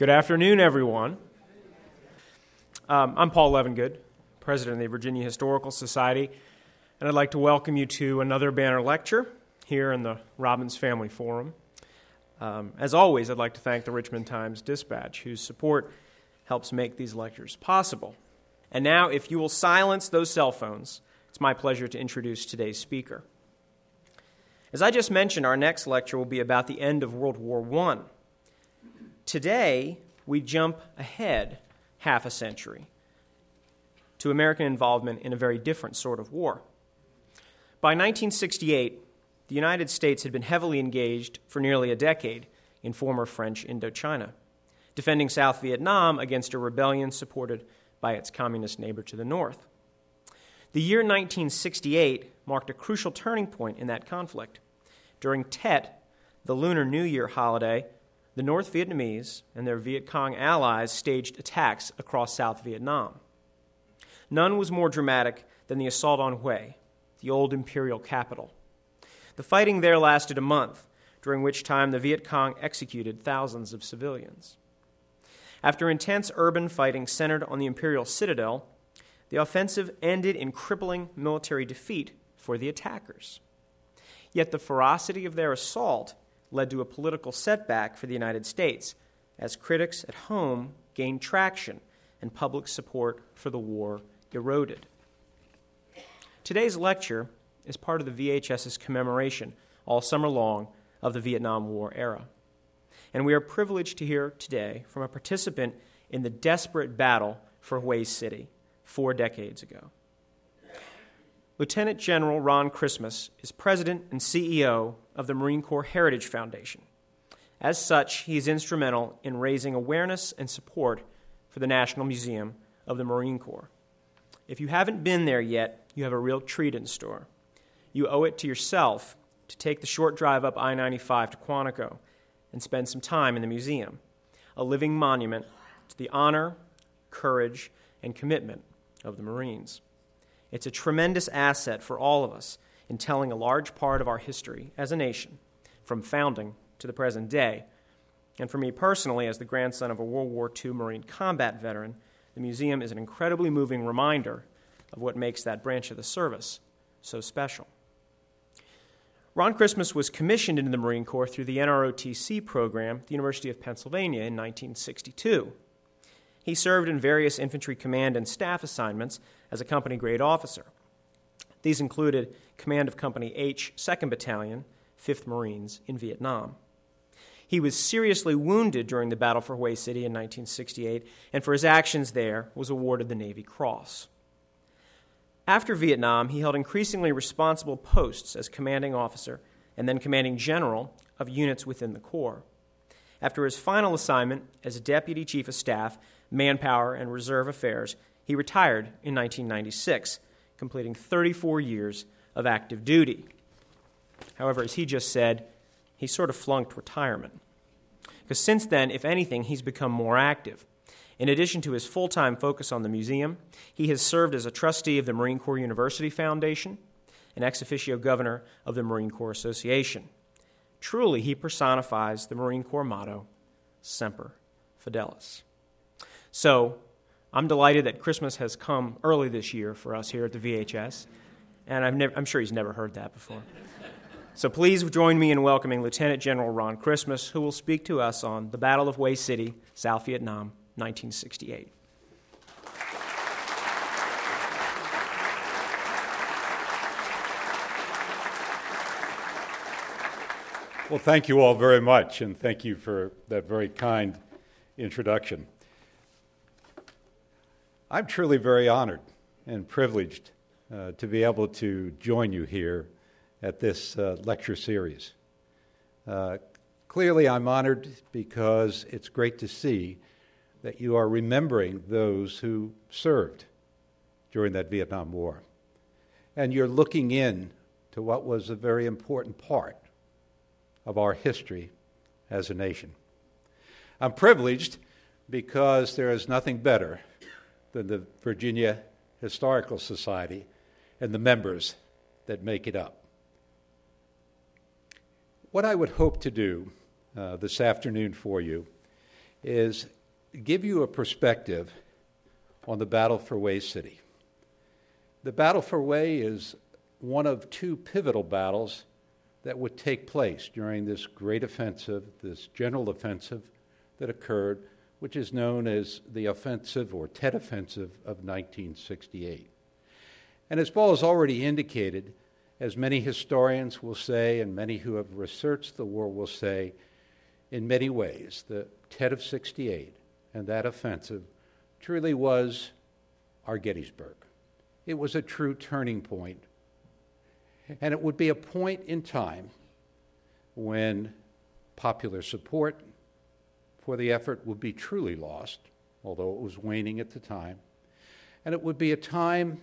Good afternoon, everyone. Um, I'm Paul Levengood, president of the Virginia Historical Society, and I'd like to welcome you to another banner lecture here in the Robins Family Forum. Um, as always, I'd like to thank the Richmond Times Dispatch, whose support helps make these lectures possible. And now, if you will silence those cell phones, it's my pleasure to introduce today's speaker. As I just mentioned, our next lecture will be about the end of World War I. Today, we jump ahead half a century to American involvement in a very different sort of war. By 1968, the United States had been heavily engaged for nearly a decade in former French Indochina, defending South Vietnam against a rebellion supported by its communist neighbor to the north. The year 1968 marked a crucial turning point in that conflict. During Tet, the Lunar New Year holiday, the North Vietnamese and their Viet Cong allies staged attacks across South Vietnam. None was more dramatic than the assault on Hue, the old imperial capital. The fighting there lasted a month, during which time the Viet Cong executed thousands of civilians. After intense urban fighting centered on the imperial citadel, the offensive ended in crippling military defeat for the attackers. Yet the ferocity of their assault led to a political setback for the United States as critics at home gained traction and public support for the war eroded. Today's lecture is part of the VHS's commemoration all summer long of the Vietnam War era. And we are privileged to hear today from a participant in the desperate battle for Hue City four decades ago. Lieutenant General Ron Christmas is president and CEO of the Marine Corps Heritage Foundation. As such, he is instrumental in raising awareness and support for the National Museum of the Marine Corps. If you haven't been there yet, you have a real treat in store. You owe it to yourself to take the short drive up I 95 to Quantico and spend some time in the museum, a living monument to the honor, courage, and commitment of the Marines. It's a tremendous asset for all of us in telling a large part of our history as a nation, from founding to the present day. And for me personally, as the grandson of a World War II Marine combat veteran, the museum is an incredibly moving reminder of what makes that branch of the service so special. Ron Christmas was commissioned into the Marine Corps through the NROTC program at the University of Pennsylvania in 1962. He served in various infantry command and staff assignments as a company grade officer. These included command of Company H, 2nd Battalion, 5th Marines in Vietnam. He was seriously wounded during the battle for Hue City in 1968, and for his actions there was awarded the Navy Cross. After Vietnam, he held increasingly responsible posts as commanding officer and then commanding general of units within the Corps. After his final assignment as Deputy Chief of Staff, Manpower, and Reserve Affairs, he retired in 1996, completing 34 years of active duty. However, as he just said, he sort of flunked retirement. Because since then, if anything, he's become more active. In addition to his full time focus on the museum, he has served as a trustee of the Marine Corps University Foundation and ex officio governor of the Marine Corps Association. Truly, he personifies the Marine Corps motto, Semper Fidelis. So, I'm delighted that Christmas has come early this year for us here at the VHS, and i am sure he's never heard that before. So please join me in welcoming Lieutenant General Ron Christmas, who will speak to us on the Battle of Hue City, South Vietnam, 1968. Well, thank you all very much, and thank you for that very kind introduction. I'm truly very honored and privileged uh, to be able to join you here at this uh, lecture series. Uh, clearly, I'm honored because it's great to see that you are remembering those who served during that Vietnam War. And you're looking in to what was a very important part of our history as a nation. I'm privileged because there is nothing better than the Virginia Historical Society and the members that make it up. What I would hope to do uh, this afternoon for you is give you a perspective on the battle for Hue City. The battle for Hue is one of two pivotal battles that would take place during this great offensive, this general offensive that occurred, which is known as the offensive or Tet Offensive of 1968. And as Paul has already indicated, as many historians will say, and many who have researched the war will say, in many ways, the Tet of 68 and that offensive truly was our Gettysburg. It was a true turning. And it would be a point in time when popular support for the effort would be truly lost, although it was waning at the time. And it would be a time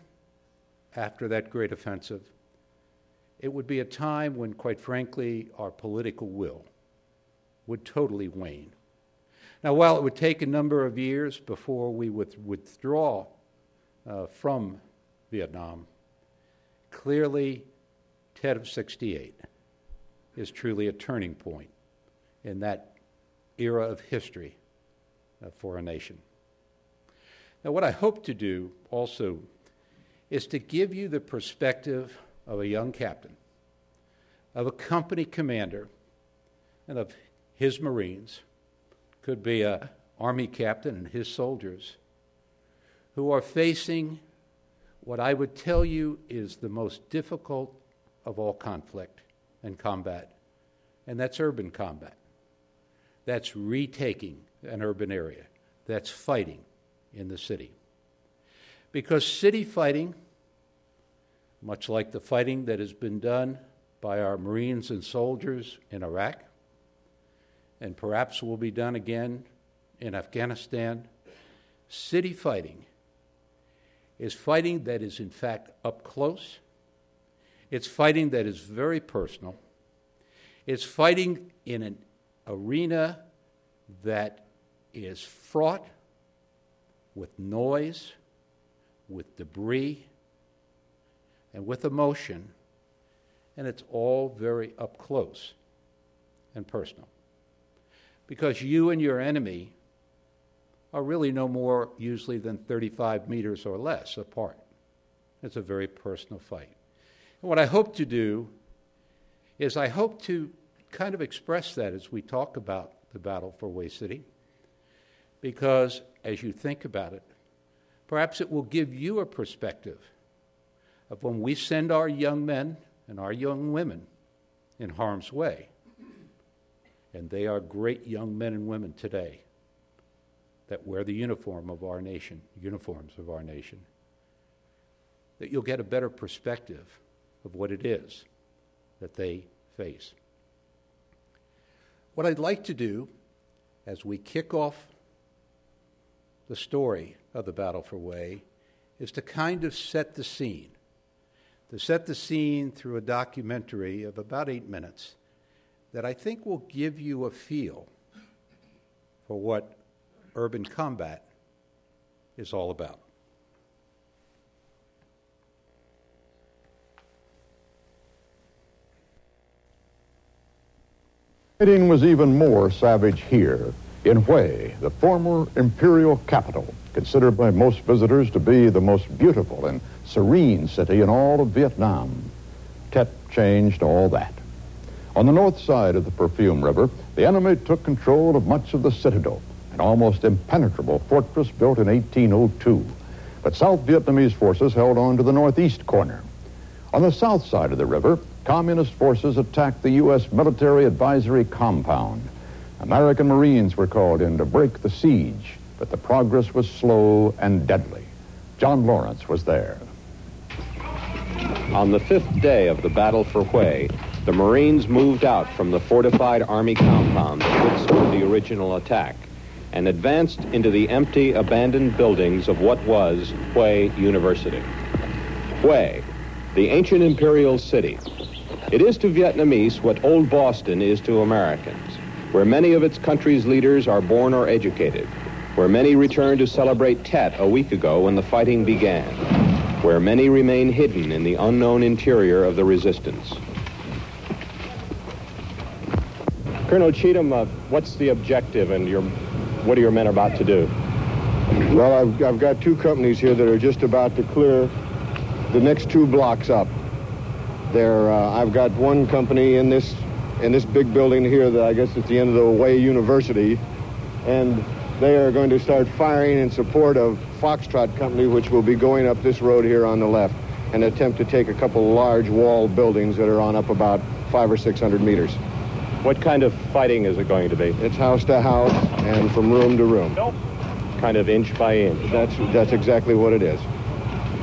after that great offensive, it would be a time when, quite frankly, our political will would totally wane. Now, while it would take a number of years before we would withdraw uh, from Vietnam, clearly Tet of 68 is truly a turning point in that era of history uh, for a nation. Now, what I hope to do also is to give you the perspective of a young captain, of a company commander, and of his Marines could be a army captain and his soldiers who are facing what I would tell you is the most difficult of all conflict and combat, and that's urban combat. That's retaking an urban area. That's fighting in the city. Because city fighting, much like the fighting that has been done by our Marines and soldiers in Iraq, and perhaps will be done again in Afghanistan. City fighting is fighting that is, in fact, up close. It's fighting that is very personal. It's fighting in an arena that is fraught with noise, with debris, and with emotion, and it's all very up close and personal because you and your enemy are really no more usually than 35 meters or less apart. It's a very personal fight. And what I hope to do is I hope to kind of express that as we talk about the battle for Hue City, because as you think about it, perhaps it will give you a perspective of when we send our young men and our young women in harm's way and they are great young men and women today that wear the uniform of our nation, uniforms of our nation, that you'll get a better perspective of what it is that they face. What I'd like to do as we kick off the story of the Battle for Hue is to kind of set the scene. To set the scene through a documentary of about eight minutes that I think will give you a feel for what urban combat is all about. Fighting was even more savage here in Hue, the former imperial capital, considered by most visitors to be the most beautiful and serene city in all of Vietnam. Tet changed all that. On the north side of the Perfume River, the enemy took control of much of the citadel, an almost impenetrable fortress built in 1802. But South Vietnamese forces held on to the northeast corner. On the south side of the river, communist forces attacked the U.S. military advisory compound. American Marines were called in to break the siege, but the progress was slow and deadly. John Lawrence was there. On the fifth day of the battle for Hue, the Marines moved out from the fortified Army compound that withstood the original attack and advanced into the empty, abandoned buildings of what was Hue University. Hue, the ancient imperial city. It is to Vietnamese what old Boston is to Americans, where many of its country's leaders are born or educated, where many returned to celebrate Tet a week ago when the fighting began, where many remain hidden in the unknown interior of the resistance. Colonel Cheatham, uh, what's the objective and your what are your men about to do? Well, I've, I've got two companies here that are just about to clear the next two blocks up. There, uh, I've got one company in this in this big building here that I guess it's the end of the Hue university, and they are going to start firing in support of Foxtrot Company, which will be going up this road here on the left, and attempt to take a couple large wall buildings that are on up about five or six hundred meters. What kind of fighting is it going to be? It's house to house and from room to room. Nope. Kind of inch by inch. That's that's exactly what it is.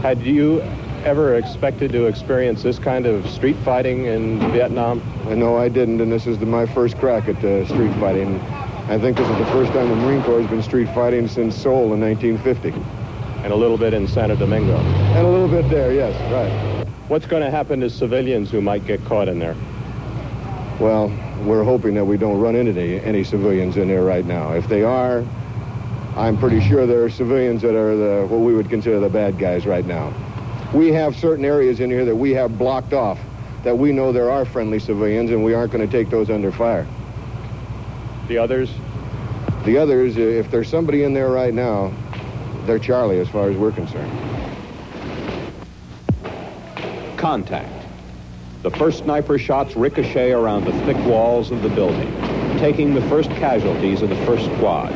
Had you ever expected to experience this kind of street fighting in Vietnam? I know I didn't, and this is the, my first crack at uh, street fighting. I think this is the first time the Marine Corps has been street fighting since Seoul in 1950. And a little bit in Santo Domingo. And a little bit there, yes, right. What's going to happen to civilians who might get caught in there? Well, we're hoping that we don't run into any, any civilians in there right now. If they are, I'm pretty sure there are civilians that are the, what we would consider the bad guys right now. We have certain areas in here that we have blocked off that we know there are friendly civilians and we aren't going to take those under fire. The others? The others, uh, if there's somebody in there right now, they're Charlie as far as we're concerned. Contact. The first sniper shots ricochet around the thick walls of the building, taking the first casualties of the first squad.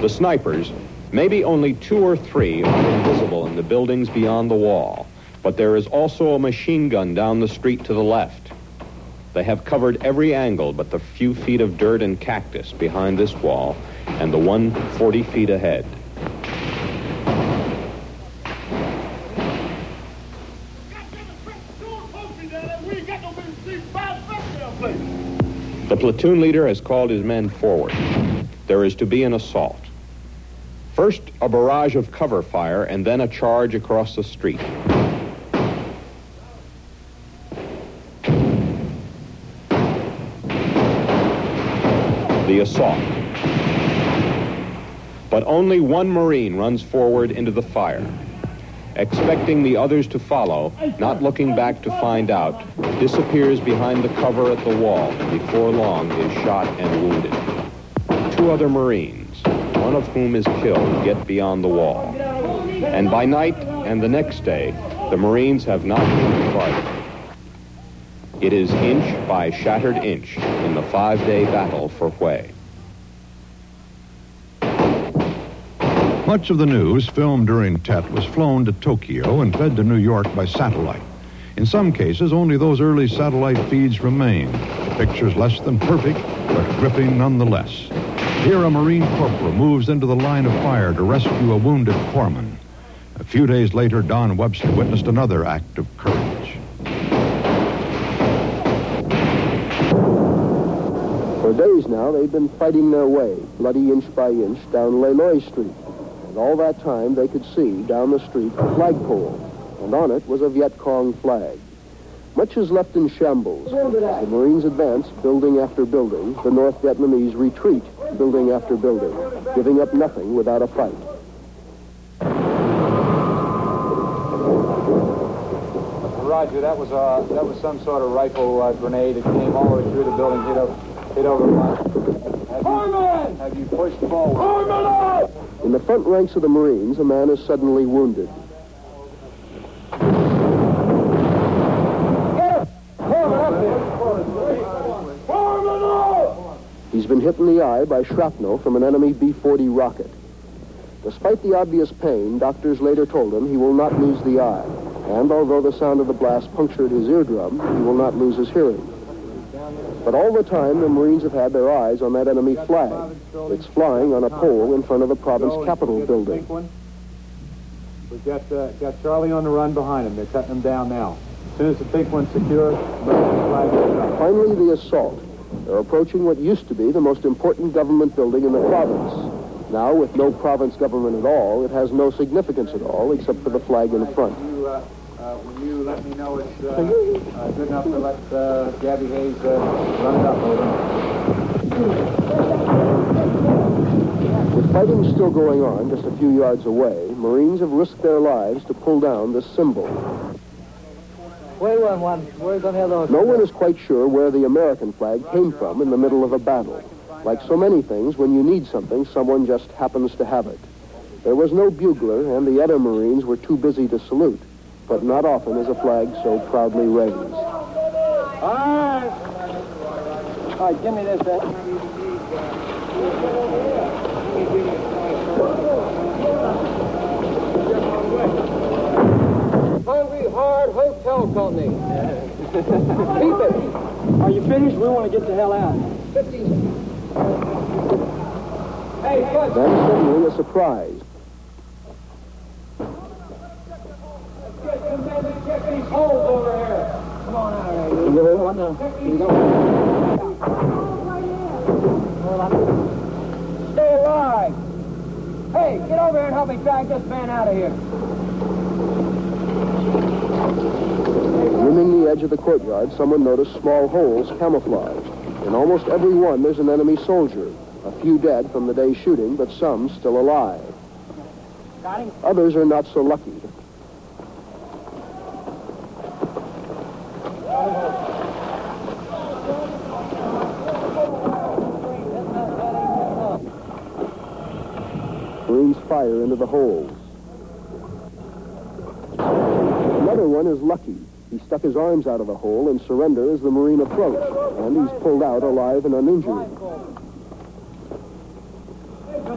The snipers, maybe only two or three, are invisible in the buildings beyond the wall, but there is also a machine gun down the street to the left. They have covered every angle but the few feet of dirt and cactus behind this wall and the one 40 feet ahead. The platoon leader has called his men forward. There is to be an assault. First, a barrage of cover fire, and then a charge across the street. The assault. But only one Marine runs forward into the fire. Expecting the others to follow, not looking back to find out, disappears behind the cover at the wall, and before long is shot and wounded. Two other Marines, one of whom is killed, get beyond the wall. And by night and the next day, the Marines have not moved farther. It is inch by shattered inch in the five-day battle for Hue. Much of the news filmed during Tet was flown to Tokyo and fed to New York by satellite. In some cases, only those early satellite feeds remain. Picture's less than perfect, but gripping nonetheless. Here, a Marine corporal moves into the line of fire to rescue a wounded corpsman. A few days later, Don Webster witnessed another act of courage. For days now, they've been fighting their way, bloody inch by inch, down Le Loi Street. And all that time, they could see, down the street, a flagpole, and on it was a Viet Cong flag. Much is left in shambles. The Marines advance, building after building. The North Vietnamese retreat, building after building, giving up nothing without a fight. Roger, that was uh, that was some sort of rifle uh, grenade. It came all the way through the building, hit over, hit over. Have you, have you pushed forward? In the front ranks of the Marines, a man is suddenly wounded. Been hit in the eye by shrapnel from an enemy B-40 rocket. Despite the obvious pain, doctors later told him he will not lose the eye. And although the sound of the blast punctured his eardrum, he will not lose his hearing. But all the time, the Marines have had their eyes on that enemy flag. It's flying on a pole in front of the province capitol building. We've got, uh, got Charlie on the run behind him. They're cutting him down now. As soon as the pink one's secure. Finally, the assault. They're approaching what used to be the most important government building in the province. Now, with no province government at all, it has no significance at all except for the flag in front. Uh, uh, you let me know it's uh, uh, good enough to let uh, Gabby Hayes run it up, over. With fighting still going on just a few yards away, Marines have risked their lives to pull down this symbol. Wait one, one. Where's the other No one is quite sure where the American flag came from in the middle of a battle. Like so many things, when you need something, someone just happens to have it. There was no bugler, and the other Marines were too busy to salute, but not often is a flag so proudly raised. All right. All right, give me this, then. Hungry Hard Hotel Company. Keep it. Are you finished? We want to get the hell out. Hey, Then suddenly a surprise. Check these holes over here. Come on out of here. You want to? Stay alive. Hey, get over here and help me drag this man out of here. Rimming the edge of the courtyard, someone noticed small holes camouflaged. In almost every one, there's an enemy soldier. A few dead from the day's shooting, but some still alive. Others are not so lucky. Marines fire into the holes. Another one is lucky. He stuck his arms out of the hole and surrendered as the Marine approached, and he's pulled out alive and uninjured. Got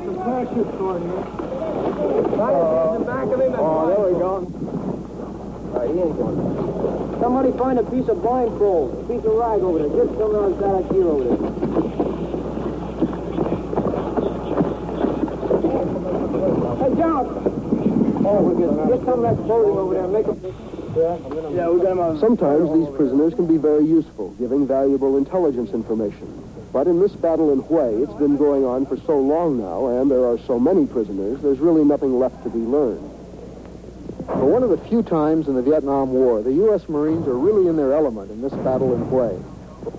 the the. Oh, there we go. All right, he ain't going. Somebody find a piece of blindfold, a piece of rag over there. Just some of that here over there. Hey, John. Get some of that over there. Make a... Yeah, we got on. Sometimes these prisoners can be very useful, giving valuable intelligence information. But in this battle in Hue, it's been going on for so long now, and there are so many prisoners, there's really nothing left to be learned. For one of the few times in the Vietnam War, the U.S. Marines are really in their element in this battle in Hue.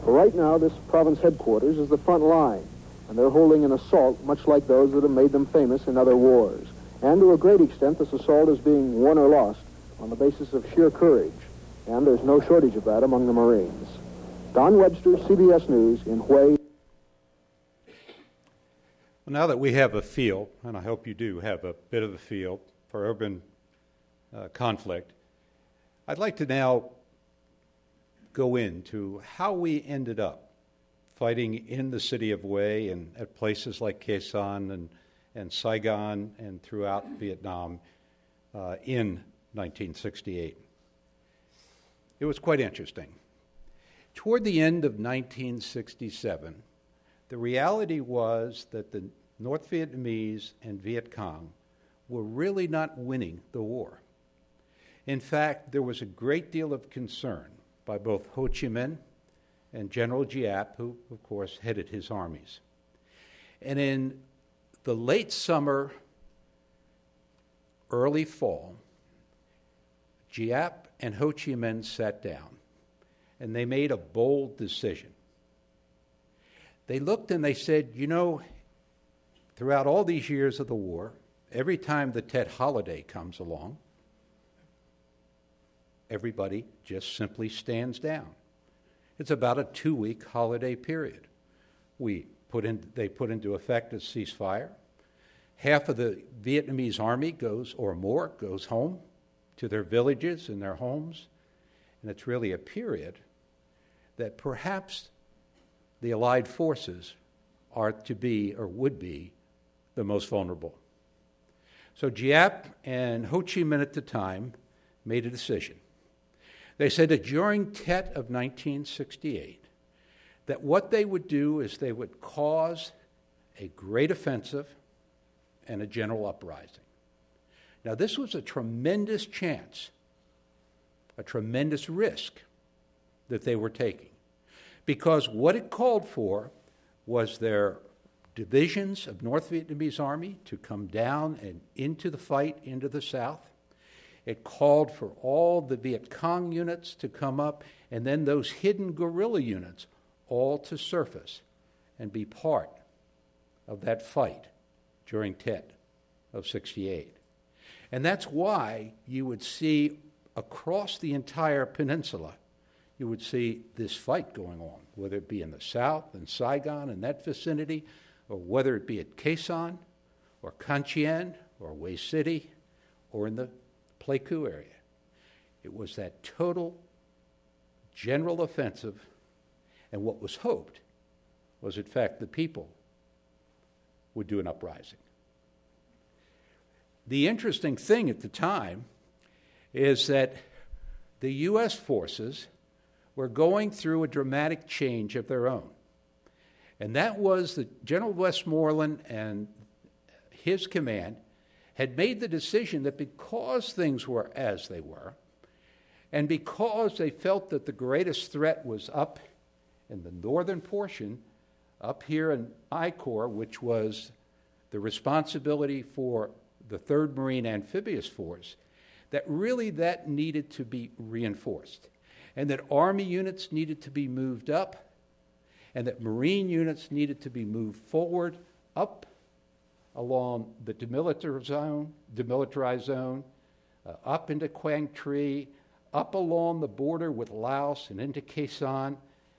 For right now, this province headquarters is the front line, and they're holding an assault much like those that have made them famous in other wars. And to a great extent, this assault is being won or lost on the basis of sheer courage, and there's no shortage of that among the Marines. Don Webster, CBS News, in Hue. Well, now that we have a feel, and I hope you do have a bit of a feel for urban uh, conflict, I'd like to now go into how we ended up fighting in the city of Hue and at places like Sanh and, and Saigon and throughout Vietnam uh, in 1968. It was quite interesting. Toward the end of 1967, the reality was that the North Vietnamese and Viet Cong were really not winning the war. In fact, there was a great deal of concern by both Ho Chi Minh and General Giap, who, of course, headed his armies. And in the late summer, early fall, Giap and Ho Chi Minh sat down and they made a bold decision. They looked and they said, you know, throughout all these years of the war, every time the Tet holiday comes along, everybody just simply stands down. It's about a two week holiday period. We put in, they put into effect a ceasefire. Half of the Vietnamese army goes, or more, goes home to their villages and their homes. And it's really a period that perhaps the Allied forces are to be or would be the most vulnerable. So Giap and Ho Chi Minh at the time made a decision. They said that during Tet of 1968, that what they would do is they would cause a great offensive and a general uprising. Now, this was a tremendous chance, a tremendous risk that they were taking, because what it called for was their divisions of North Vietnamese army to come down and into the fight into the south. It called for all the Viet Cong units to come up, and then those hidden guerrilla units all to surface and be part of that fight during Tet of 68. And that's why you would see across the entire peninsula, you would see this fight going on. whether it be in the south, in Saigon, in that vicinity, or whether it be at Sanh, or Can Chien, or Hue City, or in the Pleiku area. It was that total general offensive, and what was hoped was, in fact, the people would do an uprising. The interesting thing at the time is that the U.S. forces were going through a dramatic change of their own. And that was that General Westmoreland and his command had made the decision that because things were as they were, and because they felt that the greatest threat was up in the northern portion, up here in I Corps, which was the responsibility for the 3rd Marine Amphibious Force, that really that needed to be reinforced, and that Army units needed to be moved up, and that Marine units needed to be moved forward up along the demilitarized zone, demilitarized zone uh, up into Quang Tri, up along the border with Laos and into Sanh,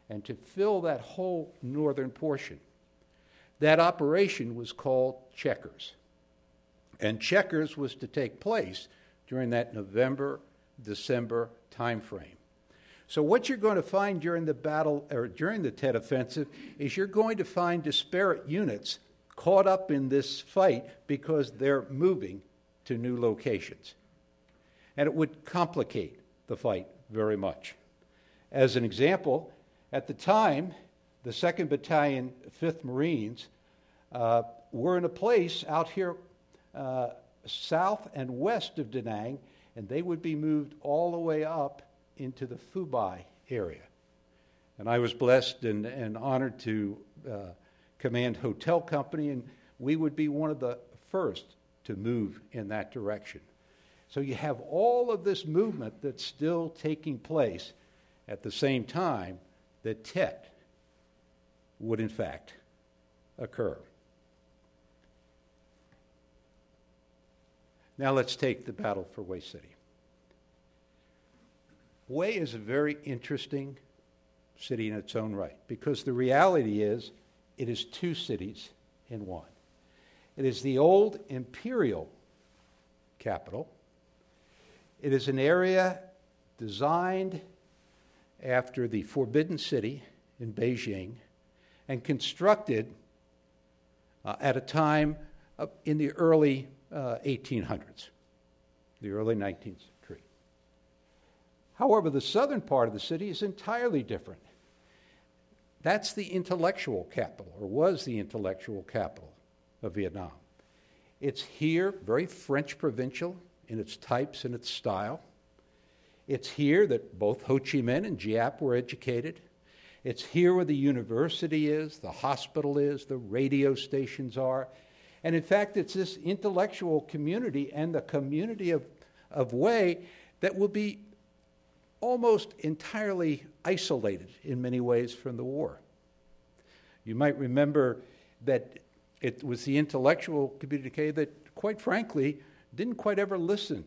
and to fill that whole northern portion. That operation was called Checkers. And Checkers was to take place during that November December timeframe. So, what you're going to find during the battle or during the Tet Offensive is you're going to find disparate units caught up in this fight because they're moving to new locations. And it would complicate the fight very much. As an example, at the time, the 2nd Battalion, 5th Marines, uh, were in a place out here uh, south and west of Da Nang, and they would be moved all the way up into the Phu Bai area. And I was blessed and, and honored to uh, command hotel company, and we would be one of the first to move in that direction. So you have all of this movement that's still taking place at the same time that Tet would, in fact, occur. Now let's take the battle for Hue City. Hue is a very interesting city in its own right because the reality is it is two cities in one. It is the old imperial capital. It is an area designed after the Forbidden City in Beijing and constructed uh, at a time uh, in the early uh, 1800s, the early 19th century. However, the southern part of the city is entirely different. That's the intellectual capital, or was the intellectual capital of Vietnam. It's here, very French provincial in its types and its style. It's here that both Ho Chi Minh and Giap were educated. It's here where the university is, the hospital is, the radio stations are, and in fact, it's this intellectual community and the community of, of Hue that will be almost entirely isolated in many ways from the war. You might remember that it was the intellectual community that, quite frankly, didn't quite ever listen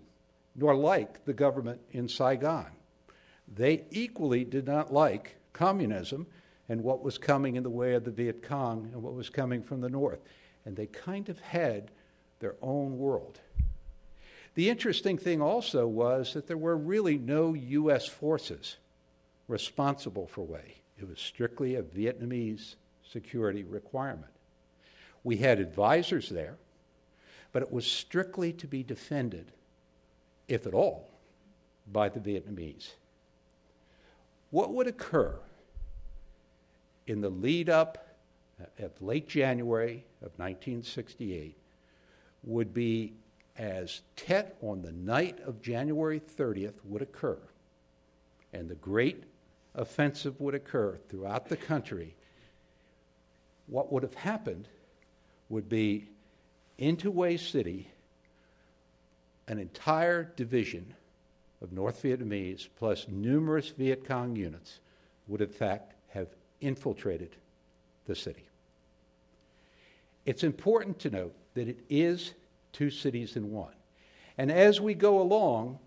nor like the government in Saigon. They equally did not like communism and what was coming in the way of the Viet Cong and what was coming from the north and they kind of had their own world. The interesting thing also was that there were really no U.S. forces responsible for Hue. It was strictly a Vietnamese security requirement. We had advisors there, but it was strictly to be defended, if at all, by the Vietnamese. What would occur in the lead up uh, of late January of 1968 would be as Tet on the night of January 30th would occur, and the great offensive would occur throughout the country, what would have happened would be into Hue City, an entire division of North Vietnamese plus numerous Viet Cong units would, in fact, have infiltrated the city. It's important to note that it is two cities in one. And as we go along,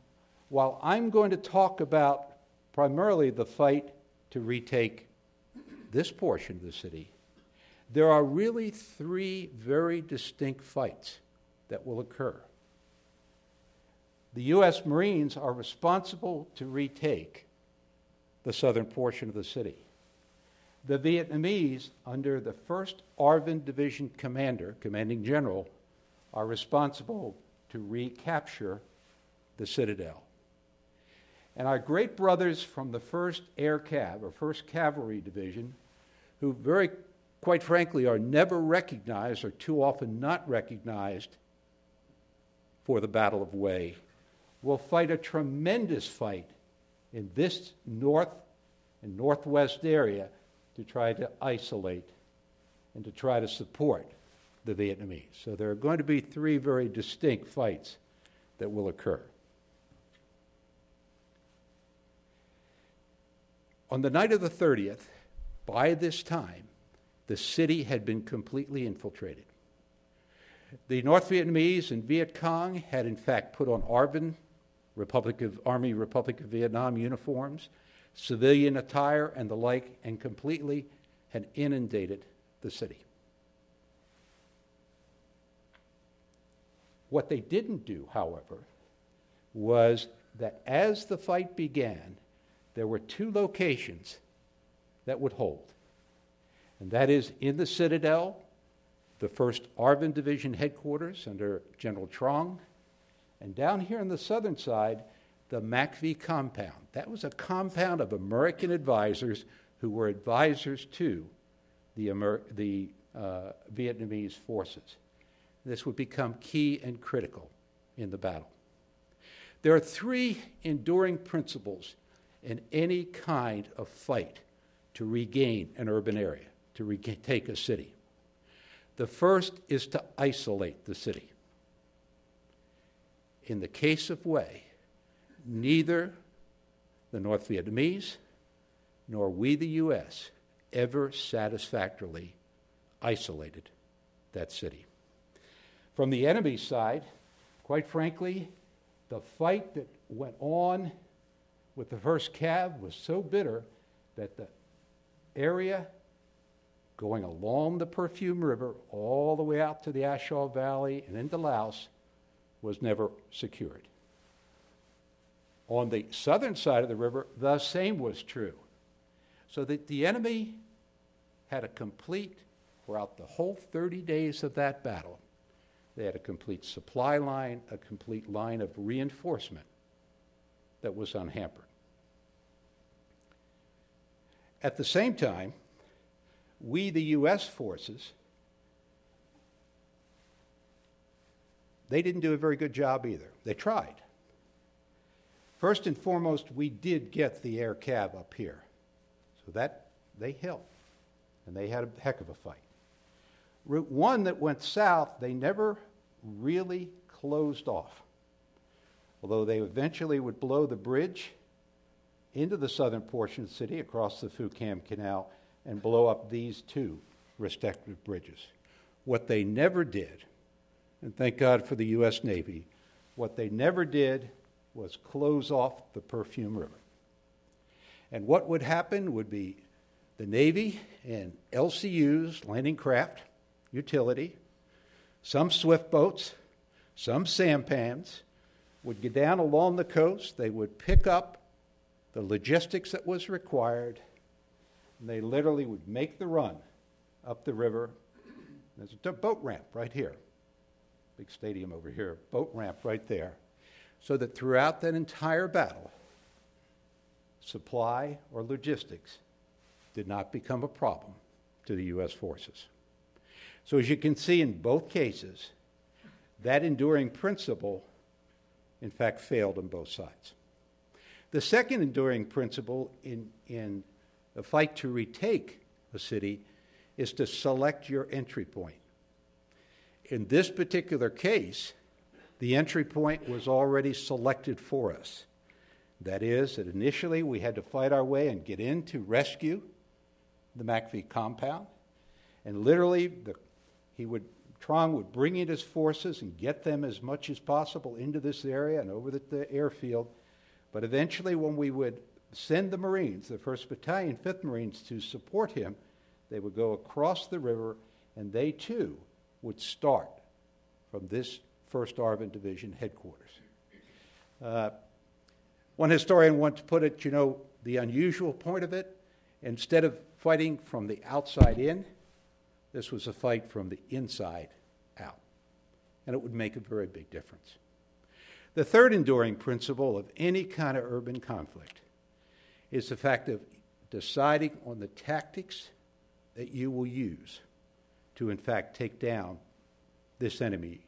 while I'm going to talk about primarily the fight to retake this portion of the city, there are really three very distinct fights that will occur. The U.S. Marines are responsible to retake the southern portion of the city. The Vietnamese, under the 1st ARVN Division Commander, Commanding General, are responsible to recapture the citadel. And our great brothers from the 1st Air Cav, or 1st Cavalry Division, who very quite frankly are never recognized or too often not recognized for the Battle of Hue, will fight a tremendous fight in this north and northwest area to try to isolate and to try to support the Vietnamese. So there are going to be three very distinct fights that will occur. On the night of the 30th, by this time, the city had been completely infiltrated. The North Vietnamese and Viet Cong had, in fact, put on ARVN, Republic of, Army Republic of Vietnam uniforms, civilian attire, and the like, and completely had inundated the city. What they didn't do, however, was that as the fight began, there were two locations that would hold. And that is in the Citadel, the 1st ARVN Division headquarters under General Truong, and down here on the southern side, the MACV compound. That was a compound of American advisors who were advisors to the, Amer- the uh, Vietnamese forces. This would become key and critical in the battle. There are three enduring principles in any kind of fight to regain an urban area, to retake a city. The first is to isolate the city. In the case of Hue, neither the North Vietnamese nor we, the U.S., ever satisfactorily isolated that city. From the enemy side, quite frankly, the fight that went on with the first Cav was so bitter that the area going along the Perfume River all the way out to the A Shau Valley and into Laos was never secured. On the southern side of the river, the same was true. So that the enemy had a complete, throughout the whole 30 days of that battle, they had a complete supply line, a complete line of reinforcement that was unhampered. At the same time, we, the U.S. forces, they didn't do a very good job either. They tried. First and foremost, we did get the air cav up here. So that they helped. and they had a heck of a fight. Route 1 that went south, they never really closed off. Although they eventually would blow the bridge into the southern portion of the city across the Phu Cam Canal and blow up these two respective bridges. What they never did, and thank God for the U.S. Navy, what they never did was close off the Perfume River. And what would happen would be the Navy and LCUs, landing craft, utility, some swift boats, some sampans, would get down along the coast. They would pick up the logistics that was required, and they literally would make the run up the river. There's a boat ramp right here, big stadium over here, boat ramp right there, so that throughout that entire battle, supply or logistics did not become a problem to the U.S. forces. So, as you can see in both cases, that enduring principle, in fact, failed on both sides. The second enduring principle in, in the fight to retake a city is to select your entry point. In this particular case, the entry point was already selected for us. That is, that initially we had to fight our way and get in to rescue the MACV compound. And literally, the, he would, Truong would bring in his forces and get them as much as possible into this area and over the, the airfield but eventually, when we would send the Marines, the 1st Battalion, 5th Marines, to support him, they would go across the river and they too would start from this 1st ARVN Division headquarters. Uh, one historian once put it, you know, the unusual point of it, instead of fighting from the outside in, this was a fight from the inside out. And it would make a very big difference. The third enduring principle of any kind of urban conflict is the fact of deciding on the tactics that you will use to, in fact, take down this enemy.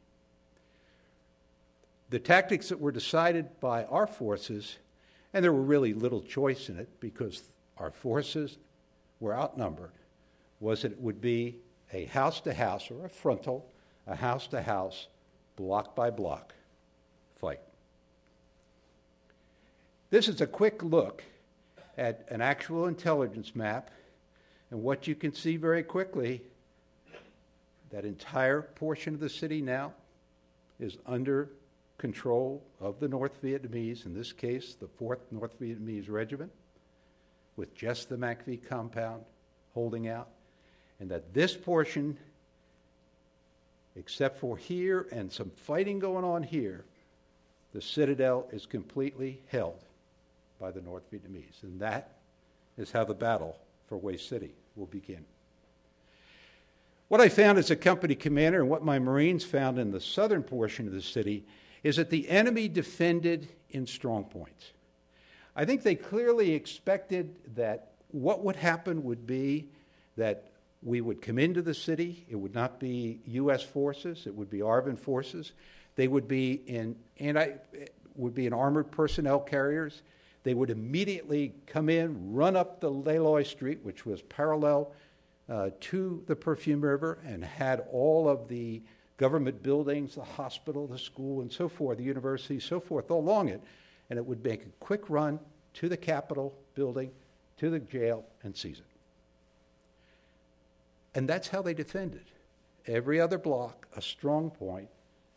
The tactics that were decided by our forces, and there were really little choice in it because our forces were outnumbered, was that it would be a house to house or a frontal, a house to house, block by block fight. This is a quick look at an actual intelligence map, and what you can see very quickly that entire portion of the city now is under control of the North Vietnamese, in this case, the 4th North Vietnamese Regiment, with just the MACV compound holding out, and that this portion, except for here and some fighting going on here, the citadel is completely held by the North Vietnamese. And that is how the battle for Hue City will begin. What I found as a company commander and what my Marines found in the southern portion of the city is that the enemy defended in strong points. I think they clearly expected that what would happen would be that we would come into the city. It would not be U.S. forces. It would be ARVN forces. They would be in and anti, would be in armored personnel carriers. They would immediately come in, run up the Le Loi Street, which was parallel uh, to the Perfume River, and had all of the government buildings, the hospital, the school, and so forth, the university, so forth, along it. And it would make a quick run to the Capitol building, to the jail, and seize it. And that's how they defended. Every other block, a strong point,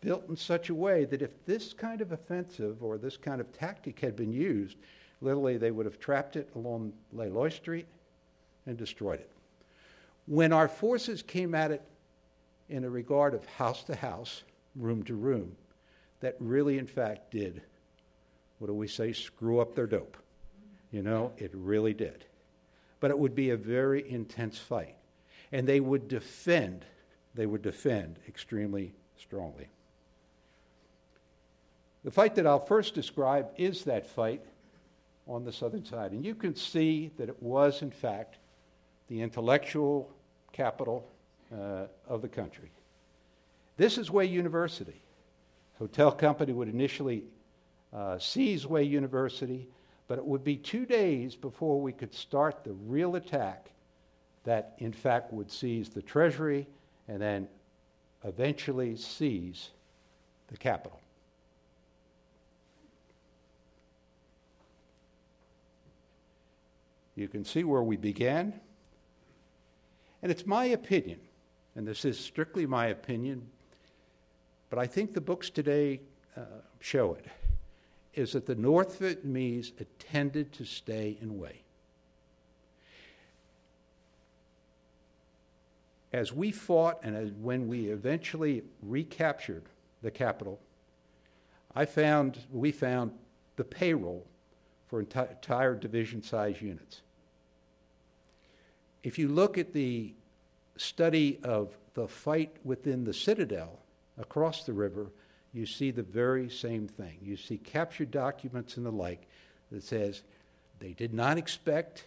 built in such a way that if this kind of offensive or this kind of tactic had been used, literally they would have trapped it along Le Loi Street and destroyed it. When our forces came at it in a regard of house to house, room to room, that really, in fact, did, what do we say, screw up their dope. You know, it really did. But it would be a very intense fight. And they would defend, they would defend extremely strongly. The fight that I'll first describe is that fight on the southern side. And you can see that it was, in fact, the intellectual capital uh, of the country. This is Hue University. Hotel company would initially uh, seize Hue University, but it would be two days before we could start the real attack that, in fact, would seize the treasury and then eventually seize the capital. You can see where we began. And it's my opinion, and this is strictly my opinion, but I think the books today uh, show it, is that the North Vietnamese intended to stay in Hue. As we fought and as when we eventually recaptured the capital, I found, we found the payroll for entire division size units. If you look at the study of the fight within the citadel across the river, you see the very same thing. You see captured documents and the like that says they did not expect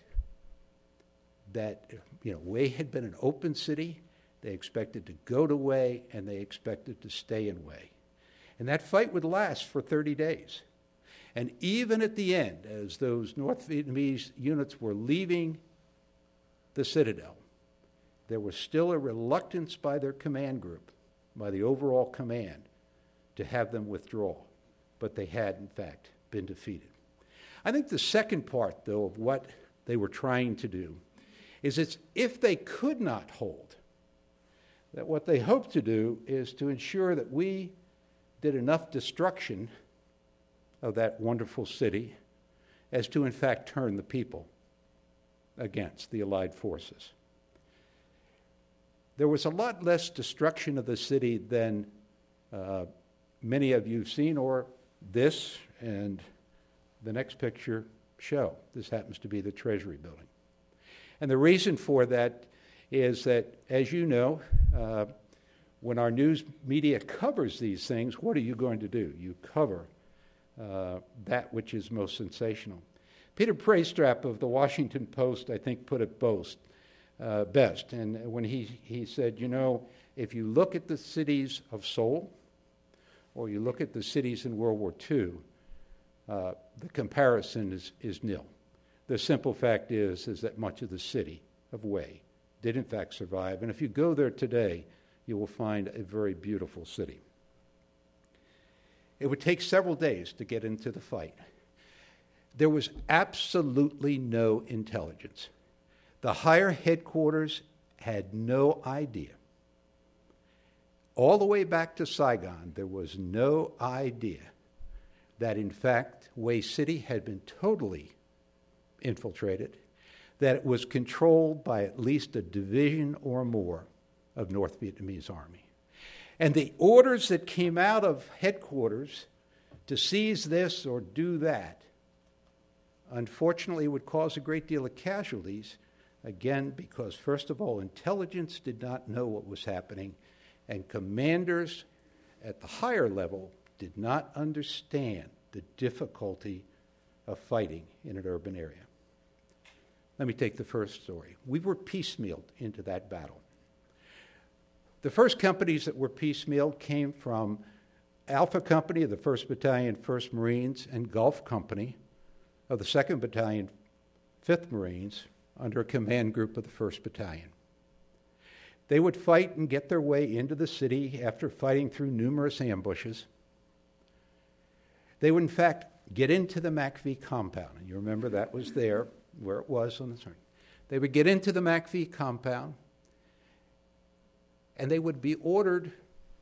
that you know Hue had been an open city. They expected to go to Hue and they expected to stay in Hue. And that fight would last for 30 days. And even at the end, as those North Vietnamese units were leaving the citadel, there was still a reluctance by their command group, by the overall command, to have them withdraw. But they had, in fact, been defeated. I think the second part, though, of what they were trying to do is it's if they could not hold, that what they hoped to do is to ensure that we did enough destruction of that wonderful city as to, in fact, turn the people against the Allied forces. There was a lot less destruction of the city than uh, many of you have seen, or this and the next picture show. This happens to be the Treasury building. And the reason for that is that, as you know, uh, when our news media covers these things, what are you going to do? You cover uh, that which is most sensational. Peter Braestrup of the Washington Post, I think, put it boast, uh, best. And when he, he said, you know, if you look at the cities of Seoul, or you look at the cities in World War II, uh, the comparison is, is nil. The simple fact is, is that much of the city of Hue did in fact survive. And if you go there today, you will find a very beautiful city. It would take several days to get into the fight. There was absolutely no intelligence. The higher headquarters had no idea. All the way back to Saigon, there was no idea that, in fact, Hue City had been totally infiltrated, that it was controlled by at least a division or more of North Vietnamese army. And the orders that came out of headquarters to seize this or do that, unfortunately, would cause a great deal of casualties. Again, because, first of all, intelligence did not know what was happening, and commanders at the higher level did not understand the difficulty of fighting in an urban area. Let me take the first story. We were piecemealed into that battle. The first companies that were piecemealed came from Alpha Company the 1st Battalion, 1st Marines, and Golf Company of the 2nd Battalion, 5th Marines, under a command group of the 1st Battalion. They would fight and get their way into the city after fighting through numerous ambushes. They would, in fact, get into the MACV compound. You remember that was there, where it was on the screen. They would get into the MACV compound and they would be ordered.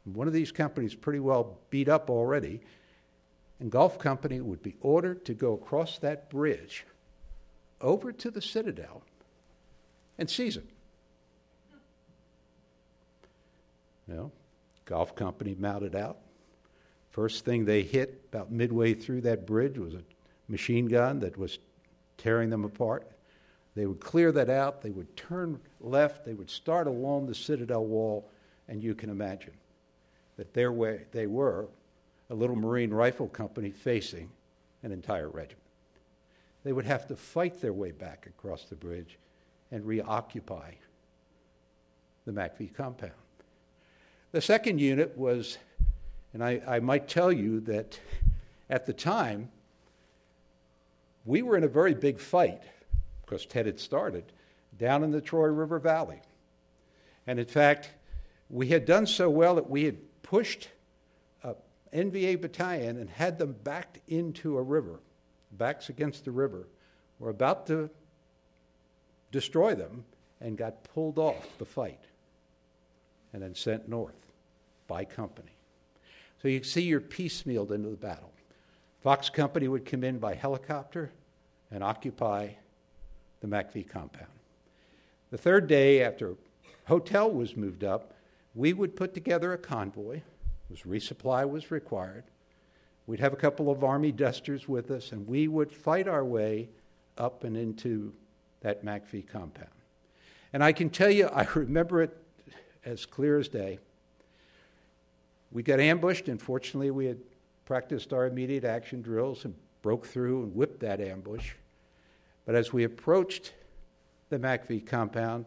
One of these companies pretty well beat up already, and Golf Company would be ordered to go across that bridge over to the Citadel and seize it. Know, Golf Company mounted out. First thing they hit about midway through that bridge was a machine gun that was tearing them apart. They would clear that out, they would turn left, they would start along the Citadel wall, and you can imagine that there they were, a little Marine rifle company facing an entire regiment. They would have to fight their way back across the bridge and reoccupy the MACV compound. The second unit was, and I, I might tell you that at the time, we were in a very big fight because Tet had started, down in the Truoi River Valley. And in fact, we had done so well that we had pushed NVA battalion and had them backed into a river, backs against the river. We're about to destroy them and got pulled off the fight and then sent north by company. So you see you're piecemealed into the battle. Fox Company would come in by helicopter and occupy the MACV compound. The third day, after hotel was moved up, we would put together a convoy, was resupply was required. We'd have a couple of army dusters with us, and we would fight our way up and into that MACV compound. And I can tell you, I remember it as clear as day. We got ambushed, and fortunately, we had practiced our immediate action drills and broke through and whipped that ambush. But as we approached the MACV compound,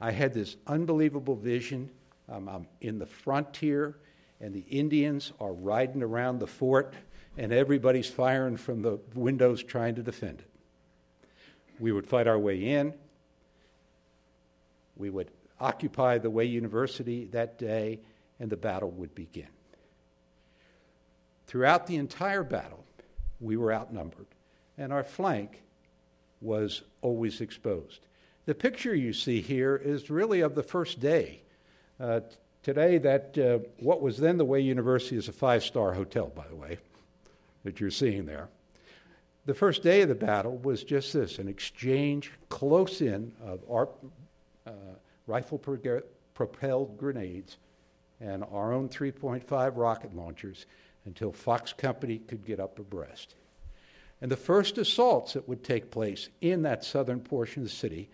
I had this unbelievable vision. Um, I'm in the frontier, and the Indians are riding around the fort, and everybody's firing from the windows trying to defend it. We would fight our way in. We would occupy the Hue University that day, and the battle would begin. Throughout the entire battle, we were outnumbered, and our flank was always exposed. The picture you see here is really of the first day. Uh, today, that uh, what was then the Hue University is a five-star hotel, by the way, that you're seeing there. the first day of the battle was just this an exchange close in of our, uh, rifle propelled grenades and our own 3.5 rocket launchers until Fox Company could get up abreast. And the first assaults that would take place in that southern portion of the city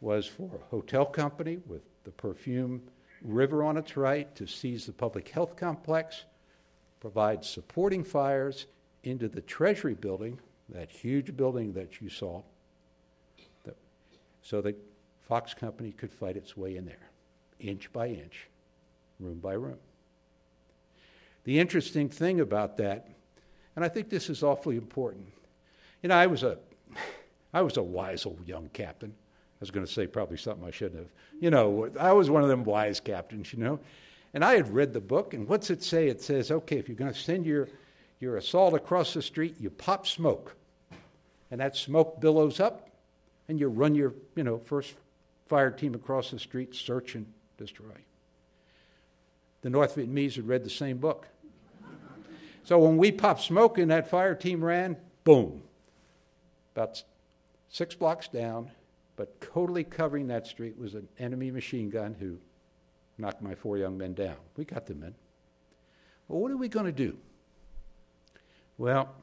was for a hotel company with the Perfume River on its right to seize the public health complex, provide supporting fires into the Treasury building, that huge building that you saw, so that Fox Company could fight its way in there, inch by inch, room by room. The interesting thing about that, and I think this is awfully important, you know, I was a, I was a wise old young captain. I was going to say probably something I shouldn't have. You know, I was one of them wise captains, you know. And I had read the book, and what's it say? It says, okay, if you're going to send your, your assault across the street, you pop smoke. And that smoke billows up, and you run your, you know, first fire team across the street, search and destroy. The North Vietnamese had read the same book. So when we popped smoke and that fire team ran, boom, about six blocks down, but totally covering that street was an enemy machine gun who knocked my four young men down. We got them in. Well, what are we going to do? Well,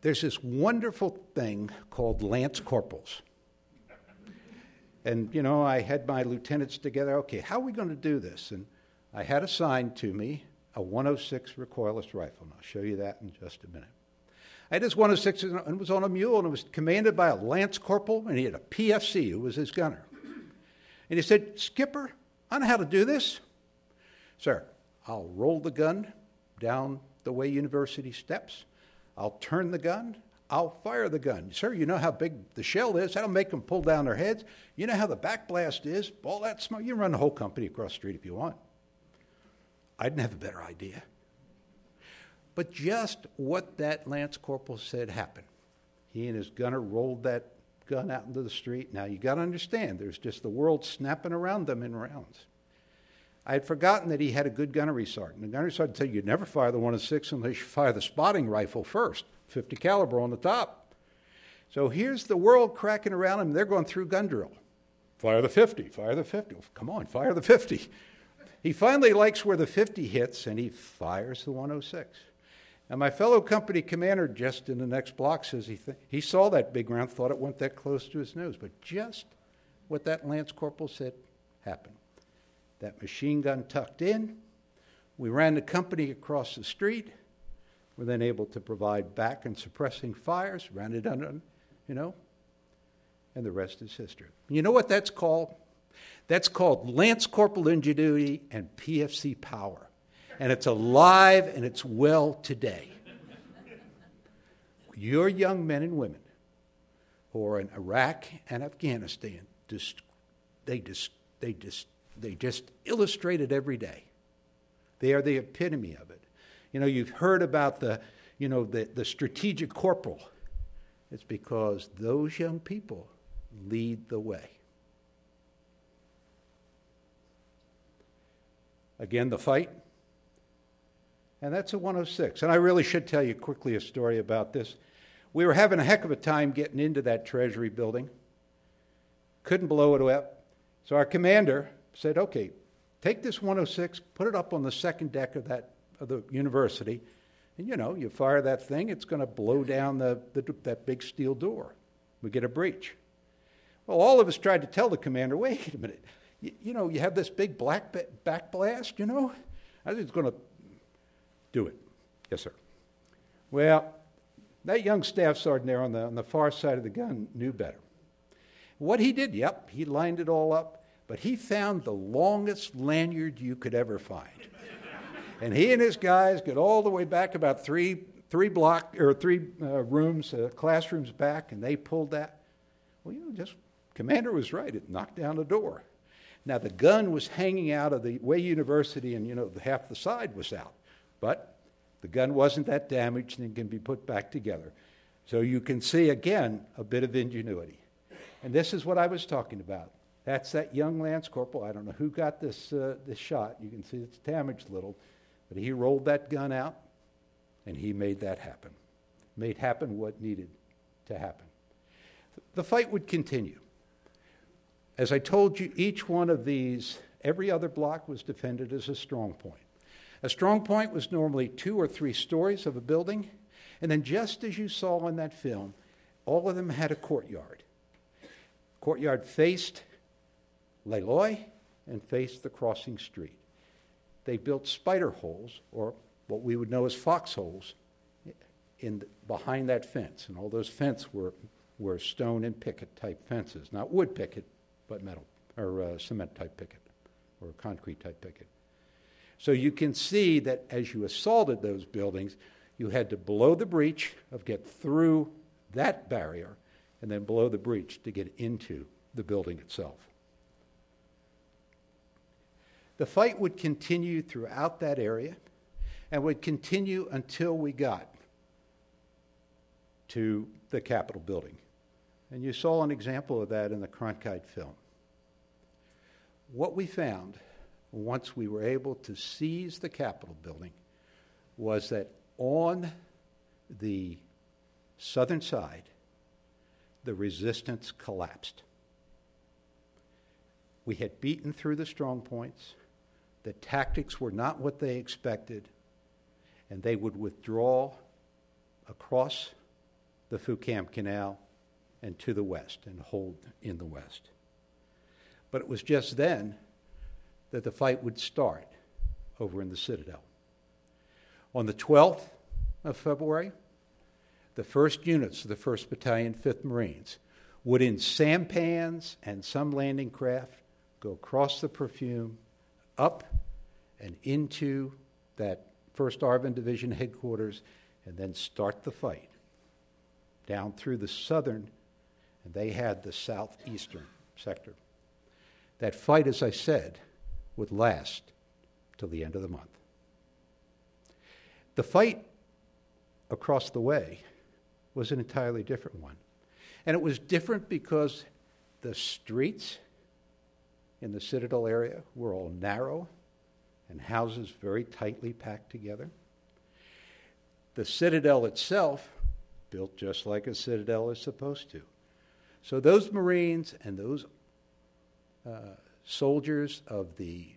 there's this wonderful thing called lance corporals. And, you know, I had my lieutenants together. Okay, how are we going to do this? And I had assigned to me a 106 recoilless rifle. And I'll show you that in just a minute. I had this 106 and was on a mule and it was commanded by a lance corporal and he had a PFC who was his gunner. And he said, Skipper, I know how to do this. Sir, I'll roll the gun down the Hue University steps. I'll turn the gun. I'll fire the gun. Sir, you know how big the shell is. That'll make them pull down their heads. You know how the backblast is. All that smoke. You can run the whole company across the street if you want. I didn't have a better idea. But just what that Lance Corporal said happened. He and his gunner rolled that gun out into the street. Now, you got to understand, there's just the world snapping around them in rounds. I had forgotten that he had a good gunnery sergeant. The gunnery sergeant said, You'd never fire the 106 unless you fire the spotting rifle first, 50 caliber on the top. So here's the world cracking around him. They're going through gun drill. Fire the 50, fire the 50. Come on, fire the 50. He finally likes where the 50 hits and he fires the 106. And my fellow company commander, just in the next block, says he, th- he saw that big round, thought it went that close to his nose. But just what that lance corporal said happened. That machine gun tucked in. We ran the company across the street. We're then able to provide back and suppressing fires, ran it under, you know, and the rest is history. You know what that's called? That's called Lance Corporal Ingenuity and PFC Power and it's alive and it's well today. Your young men and women who are in Iraq and Afghanistan, they, just, they, just, they just illustrate it every day. They are the epitome of it. You know, you've heard about the, you know, the, the strategic corporal. It's because those young people lead the way. Again, the fight and that's a 106. And I really should tell you quickly a story about this. We were having a heck of a time getting into that Treasury building, couldn't blow it up. So our commander said, okay, take this 106, put it up on the second deck of, that, of the university, and you know, you fire that thing, it's going to blow down the, the, that big steel door. We get a breach. Well, all of us tried to tell the commander, wait a minute, you, you know, you have this big black back blast, you know? I think it's going to do it. Yes, sir. Well, that young staff sergeant there on the, on the far side of the gun knew better. What he did, yep, he lined it all up, but he found the longest lanyard you could ever find. and he and his guys got all the way back about three, three block or three uh, rooms, uh, classrooms back, and they pulled that. Well, you know, just commander was right. It knocked down the door. Now the gun was hanging out of the Hue University, and you know, half the side was out. But the gun wasn't that damaged and can be put back together. So you can see again a bit of ingenuity. And this is what I was talking about. That's that young Lance Corporal. I don't know who got this, uh, this shot. You can see it's damaged a little. But he rolled that gun out and he made that happen. made happen what needed to happen. The fight would continue. As I told you, each one of these, every other block was defended as a strong point. A strong point was normally two or three stories of a building, and then just as you saw in that film, all of them had a courtyard. Courtyard faced Le Loi and faced the crossing street. They built spider holes, or what we would know as foxholes, in the, behind that fence, and all those fences were, were stone and picket type fences, not wood picket, but metal or uh, cement type picket or concrete type picket. So you can see that as you assaulted those buildings, you had to blow the breach of get through that barrier and then blow the breach to get into the building itself. The fight would continue throughout that area and would continue until we got to the Capitol building. And you saw an example of that in the Cronkite film. What we found once we were able to seize the Capitol building was that on the southern side, the resistance collapsed. We had beaten through the strong points. The tactics were not what they expected, and they would withdraw across the Phu Cam Canal and to the west and hold in the west. But it was just then that the fight would start over in the Citadel. On the 12th of February, the first units of the 1st Battalion, 5th Marines, would in sampans and some landing craft go across the perfume, up and into that 1st ARVN Division headquarters, and then start the fight down through the southern, and they had the southeastern sector. That fight, as I said, would last till the end of the month. The fight across the way was an entirely different one. And it was different because the streets in the Citadel area were all narrow and houses very tightly packed together. The Citadel itself built just like a citadel is supposed to. So those Marines and those uh, soldiers of the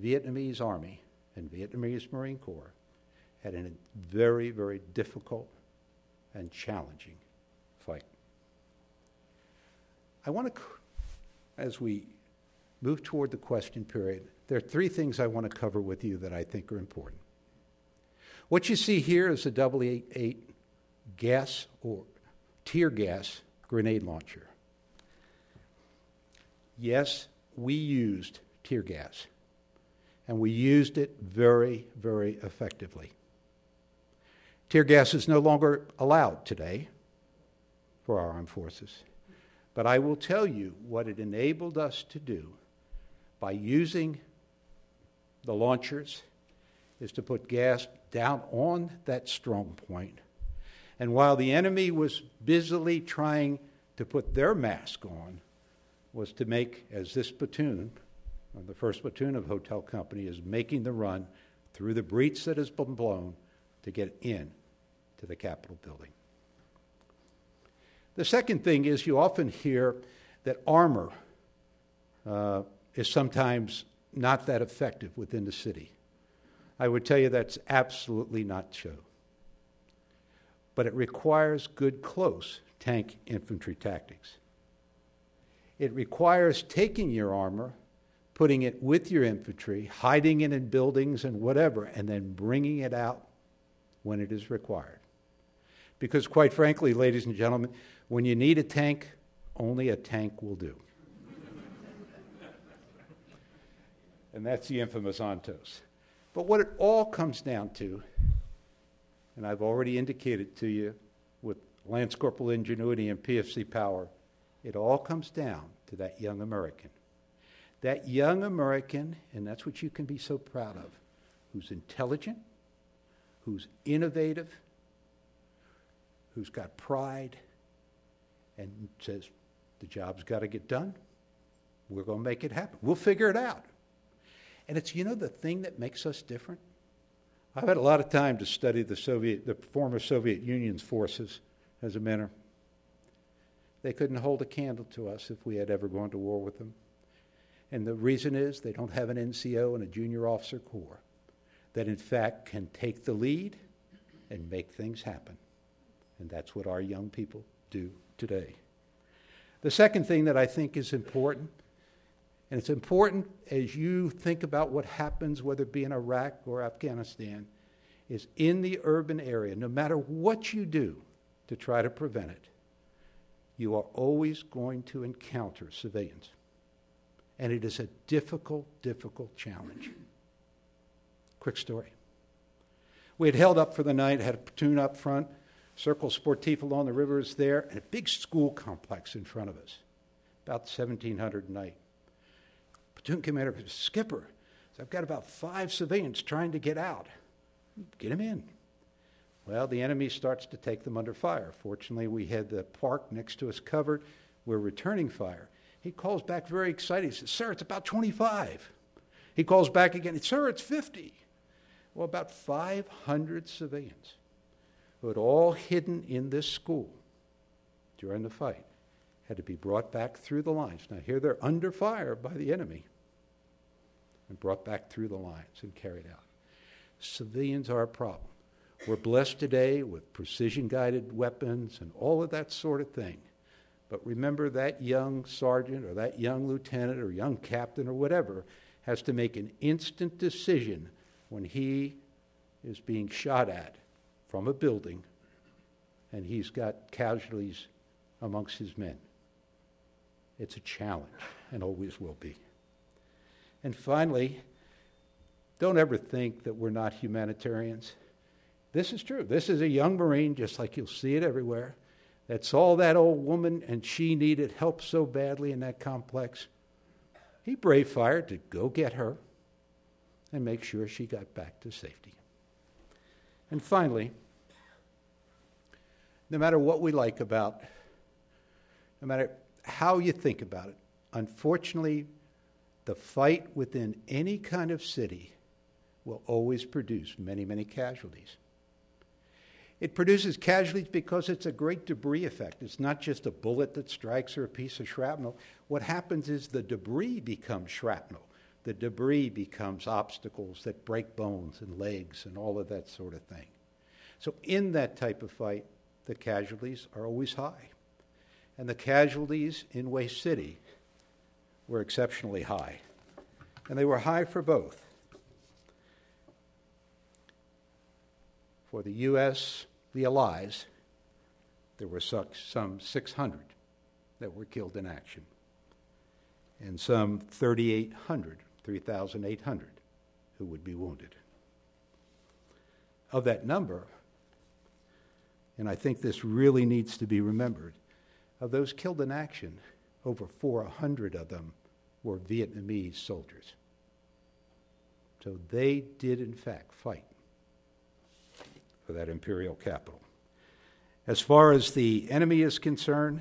Vietnamese Army and Vietnamese Marine Corps had a very, very difficult and challenging fight. I want to, as we move toward the question period, there are three things I want to cover with you that I think are important. What you see here is a double eight eight gas or tear gas grenade launcher. Yes, we used tear gas, and we used it very, very effectively. Tear gas is no longer allowed today for our armed forces. But I will tell you what it enabled us to do by using the launchers is to put gas down on that strong point and while the enemy was busily trying to put their mask on, was to make, as this platoon, the first platoon of Hotel Company, is making the run through the breach that has been blown to get in to the Capitol building. The second thing is you often hear that armor uh, is sometimes not that effective within the city. I would tell you that's absolutely not true but it requires good close tank infantry tactics. It requires taking your armor, putting it with your infantry, hiding it in buildings and whatever, and then bringing it out when it is required. Because, quite frankly, ladies and gentlemen, when you need a tank, only a tank will do. and that's the infamous Ontos. But what it all comes down to and I've already indicated to you with Lance Corporal ingenuity and PFC power, it all comes down to that young American. That young American, and that's what you can be so proud of, who's intelligent, who's innovative, who's got pride, and says, the job's got to get done. We're going to make it happen. We'll figure it out. And it's, you know, the thing that makes us different? I've had a lot of time to study the Soviet, the former Soviet Union's forces as a mentor. They couldn't hold a candle to us if we had ever gone to war with them. And the reason is they don't have an NCO and a junior officer corps that, in fact, can take the lead and make things happen. And that's what our young people do today. The second thing that I think is important, and it's important as you think about what happens, whether it be in Iraq or Afghanistan, is in the urban area, no matter what you do to try to prevent it, you are always going to encounter civilians. And it is a difficult, difficult challenge. Quick story. We had held up for the night, had a platoon up front, Cercle Sportif along the river is there, and a big school complex in front of us, about 1,700 night. Platoon commander, skipper, I've got about five civilians trying to get out. Get them in. Well, the enemy starts to take them under fire. Fortunately, we had the park next to us covered. We're returning fire. He calls back very excited. He says, Sir, it's about 25. He calls back again, Sir, it's 50. Well, about 500 civilians who had all hidden in this school during the fight had to be brought back through the lines. Now, here they're under fire by the enemy and brought back through the lines and carried out. Civilians are a problem. We're blessed today with precision guided weapons and all of that sort of thing. But remember that young sergeant or that young lieutenant or young captain or whatever has to make an instant decision when he is being shot at from a building and he's got casualties amongst his men. It's a challenge and always will be. And finally, don't ever think that we're not humanitarians. This is true. This is a young Marine, just like you'll see it everywhere, that saw that old woman and she needed help so badly in that complex. He braved fire to go get her and make sure she got back to safety. And finally, no matter what we like about, no matter how you think about it, unfortunately, the fight within any kind of city will always produce many, many casualties. It produces casualties because it's a great debris effect. It's not just a bullet that strikes or a piece of shrapnel. What happens is the debris becomes shrapnel. The debris becomes obstacles that break bones and legs and all of that sort of thing. So, in that type of fight, the casualties are always high. And the casualties in Waste City were exceptionally high. And they were high for both For the U.S., the Allies, there were some 600 that were killed in action, and some 3,800, 3,800 who would be wounded. Of that number, and I think this really needs to be remembered, of those killed in action, over 400 of them were Vietnamese soldiers. So they did, in fact, fight for that imperial capital. As far as the enemy is concerned,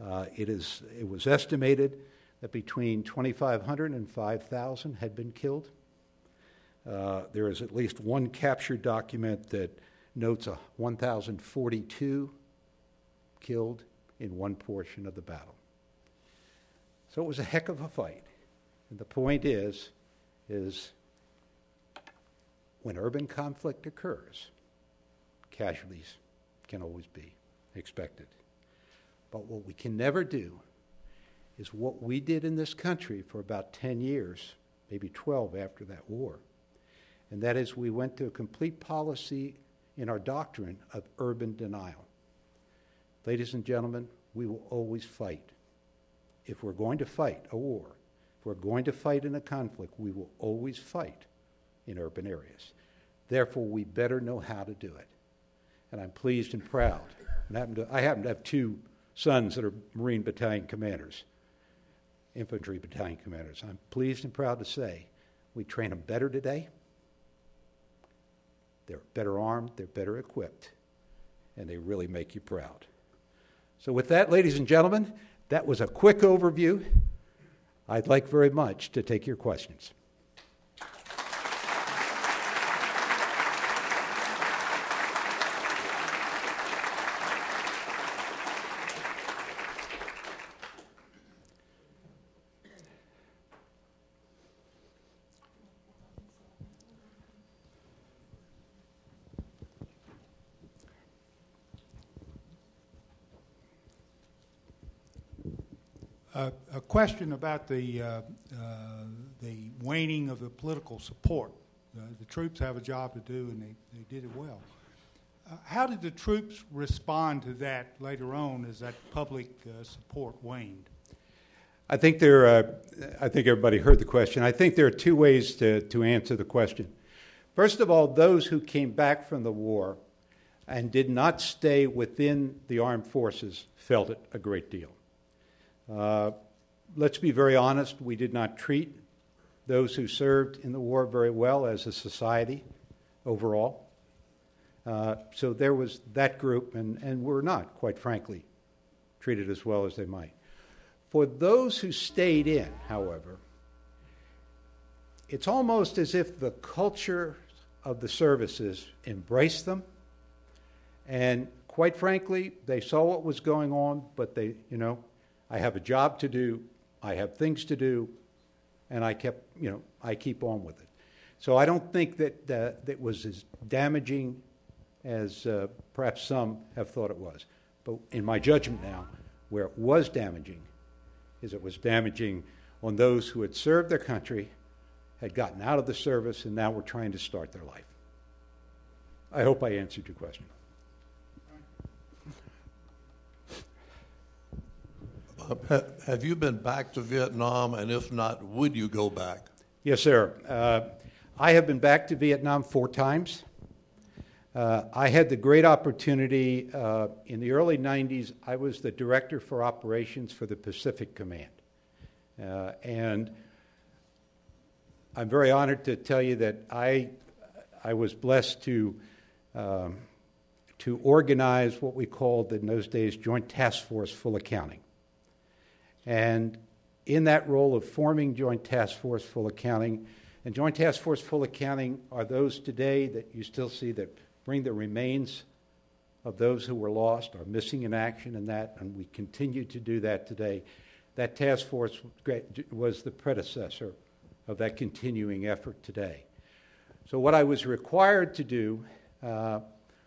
uh, it, is, it was estimated that between 2,500 and 5,000 had been killed. Uh, there is at least one captured document that notes a 1,042 killed in one portion of the battle. So it was a heck of a fight. And the point is, is when urban conflict occurs, casualties can always be expected. But what we can never do is what we did in this country for about 10 years, maybe 12 after that war. And that is, we went to a complete policy in our doctrine of urban denial. Ladies and gentlemen, we will always fight. If we're going to fight a war, if we're going to fight in a conflict, we will always fight in urban areas. Therefore, we better know how to do it and I'm pleased and proud. And I happen, to, I happen to have two sons that are Marine Battalion commanders, infantry battalion commanders. I'm pleased and proud to say we train them better today. They're better armed, they're better equipped, and they really make you proud. So, with that, ladies and gentlemen, that was a quick overview. I'd like very much to take your questions. Uh, a question about the uh, uh, the waning of the political support. Uh, the troops have a job to do, and they, they did it well. Uh, how did the troops respond to that later on as that public uh, support waned? I think there. I think everybody heard the question. I think there are two ways to, to answer the question. First of all, those who came back from the war and did not stay within the armed forces felt it a great deal. Uh, let's be very honest, we did not treat those who served in the war very well as a society overall. Uh, so there was that group, and, and we're not, quite frankly, treated as well as they might. For those who stayed in, however, it's almost as if the culture of the services embraced them and quite frankly, they saw what was going on, but they, you know, I have a job to do, I have things to do, and I kept, you know, I keep on with it. So I don't think that uh, that was as damaging as uh, perhaps some have thought it was. But in my judgment now, where it was damaging is it was damaging on those who had served their country, had gotten out of the service, and now were trying to start their life. I hope I answered your question. Have you been back to Vietnam, and if not, would you go back? Yes, sir. Uh, I have been back to Vietnam four times. Uh, I had the great opportunity uh, in the early 90s, I was the director for operations for the Pacific Command. Uh, and I'm very honored to tell you that I, I was blessed to, um, to organize what we called in those days Joint Task Force Full Accounting. And in that role of forming Joint Task Force Full Accounting, and Joint Task Force Full Accounting are those today that you still see that bring the remains of those who were lost or missing in action and that, and we continue to do that today. That task force was the predecessor of that continuing effort today. So, what I was required to do uh,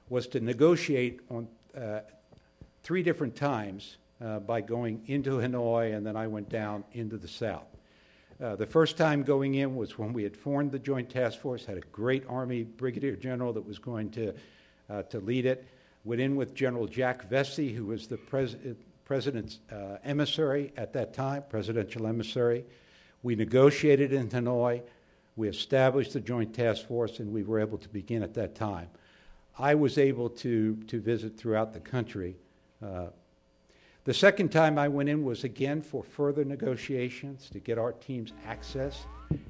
was to negotiate on uh, three different times uh, by going into Hanoi, and then I went down into the south. Uh, the first time going in was when we had formed the Joint Task Force, had a great Army Brigadier General that was going to, uh, to lead it. Went in with General Jack Vessey, who was the pres- president's uh, emissary at that time, presidential emissary. We negotiated in Hanoi. We established the Joint Task Force, and we were able to begin at that time. I was able to, to visit throughout the country uh, the second time I went in was again for further negotiations to get our teams access.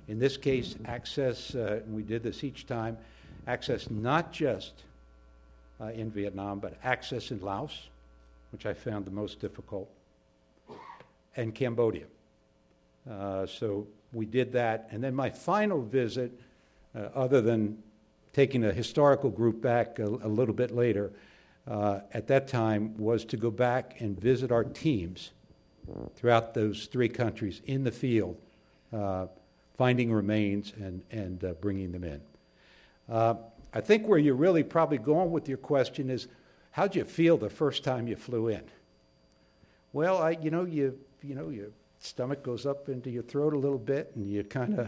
In this case, access, uh, and we did this each time, access not just uh, in Vietnam, but access in Laos, which I found the most difficult, and Cambodia. Uh, so we did that. And then my final visit, uh, other than taking a historical group back a, a little bit later, uh, at that time was to go back and visit our teams throughout those three countries in the field, uh, finding remains and, and uh, bringing them in. Uh, I think where you're really probably going with your question is how'd you feel the first time you flew in? Well, I, you know, you, you know, your stomach goes up into your throat a little bit and you kind of,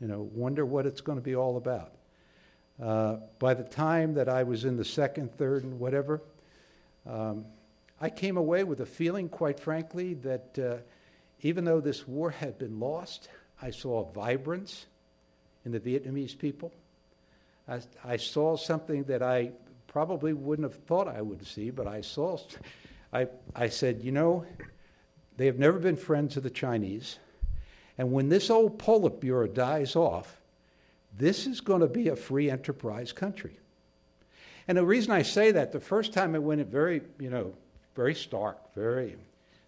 you know, wonder what it's going to be all about. Uh, by the time that I was in the second, third, and whatever, um, I came away with a feeling, quite frankly, that uh, even though this war had been lost, I saw vibrance in the Vietnamese people. I, I saw something that I probably wouldn't have thought I would see, but I saw. I, I said, you know, they have never been friends of the Chinese. And when this old Politburo dies off, this is going to be a free enterprise country. And the reason I say that, the first time I went in, very, you know, very stark, very.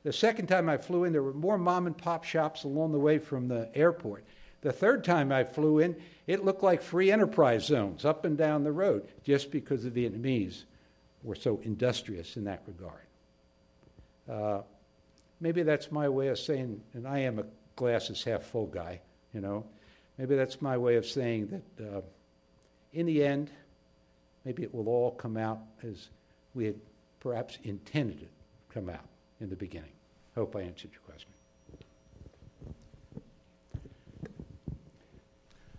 The second time I flew in, there were more mom and pop shops along the way from the airport. The third time I flew in, it looked like free enterprise zones up and down the road, just because the Vietnamese were so industrious in that regard. Uh, maybe that's my way of saying, and I am a glasses half full guy, you know. Maybe that's my way of saying that uh, in the end, maybe it will all come out as we had perhaps intended it to come out in the beginning. Hope I answered your question.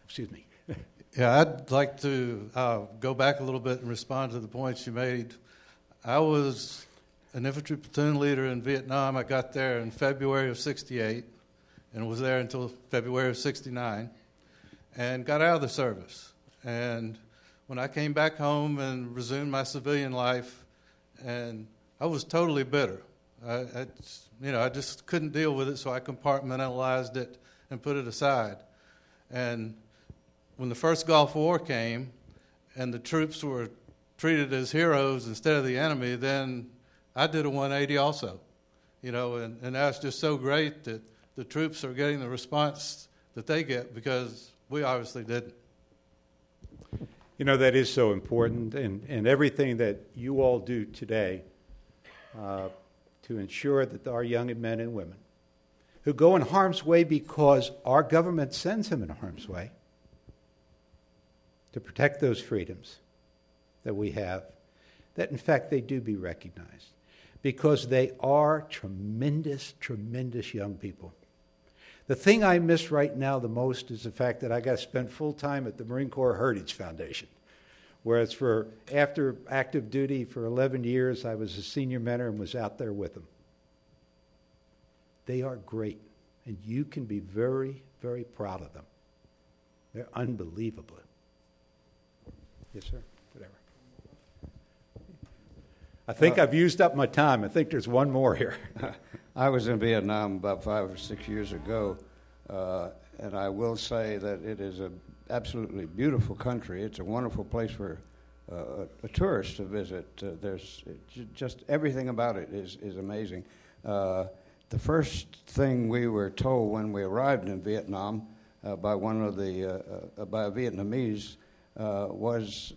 Excuse me. yeah, I'd like to uh, go back a little bit and respond to the points you made. I was an infantry platoon leader in Vietnam. I got there in February of 68 and was there until February of 69 and got out of the service. And when I came back home and resumed my civilian life, and I was totally bitter. I, I, you know, I just couldn't deal with it, so I compartmentalized it and put it aside. And when the first Gulf War came and the troops were treated as heroes instead of the enemy, then I did a 180 also. You know, and, and that's just so great that the troops are getting the response that they get because we obviously didn't. You know, that is so important, and, and everything that you all do today uh, to ensure that our young men and women who go in harm's way because our government sends them in harm's way to protect those freedoms that we have, that in fact they do be recognized because they are tremendous, tremendous young people. The thing I miss right now the most is the fact that I got to spend full time at the Marine Corps Heritage Foundation. Whereas for after active duty for 11 years, I was a senior mentor and was out there with them. They are great, and you can be very, very proud of them. They're unbelievable. Yes, sir. Whatever. I think uh, I've used up my time. I think there's one more here. I was in Vietnam about five or six years ago, uh, and I will say that it is an absolutely beautiful country. It's a wonderful place for uh, a, tourist to visit. Uh, there's just everything about it is is amazing. Uh, the first thing we were told when we arrived in Vietnam uh, by one of the by a Vietnamese uh, was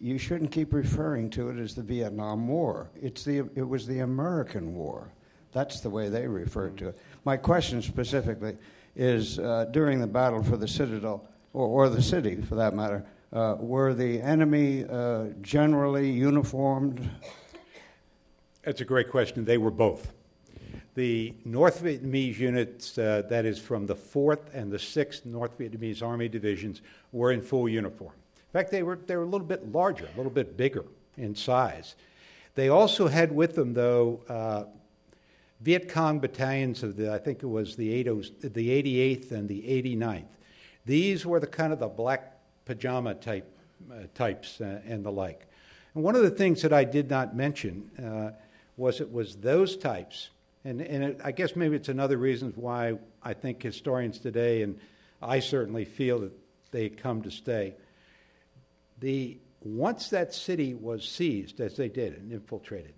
you shouldn't keep referring to it as the Vietnam War. It's the, it was the American War. That's the way they referred to it. My question specifically is uh, during the battle for the Citadel, or, or the city for that matter, uh, were the enemy uh, generally uniformed? That's a great question. They were both. The North Vietnamese units, uh, that is from the 4th and the 6th North Vietnamese Army divisions, were in full uniform. In fact, they were, they were a little bit larger, a little bit bigger in size. They also had with them, though, uh, Viet Cong battalions of the, I think it was the, 80, the 88th and the 89th. These were the kind of the black pajama type uh, types uh, and the like. And one of the things that I did not mention uh, was it was those types, and, and it, I guess maybe it's another reason why I think historians today, and I certainly feel that they come to stay the, once that city was seized, as they did and infiltrated,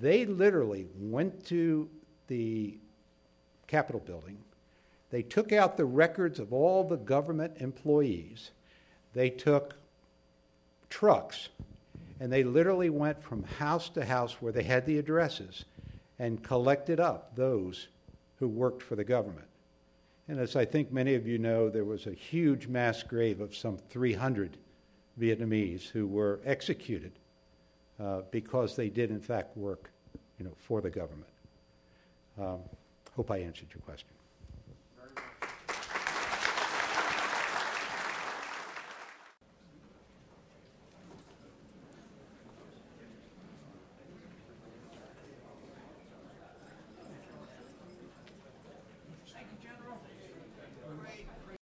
they literally went to the Capitol building. They took out the records of all the government employees. They took trucks and they literally went from house to house where they had the addresses and collected up those who worked for the government. And as I think many of you know, there was a huge mass grave of some 300 Vietnamese who were executed uh, because they did, in fact, work you know, for the government. Um, hope I answered your question.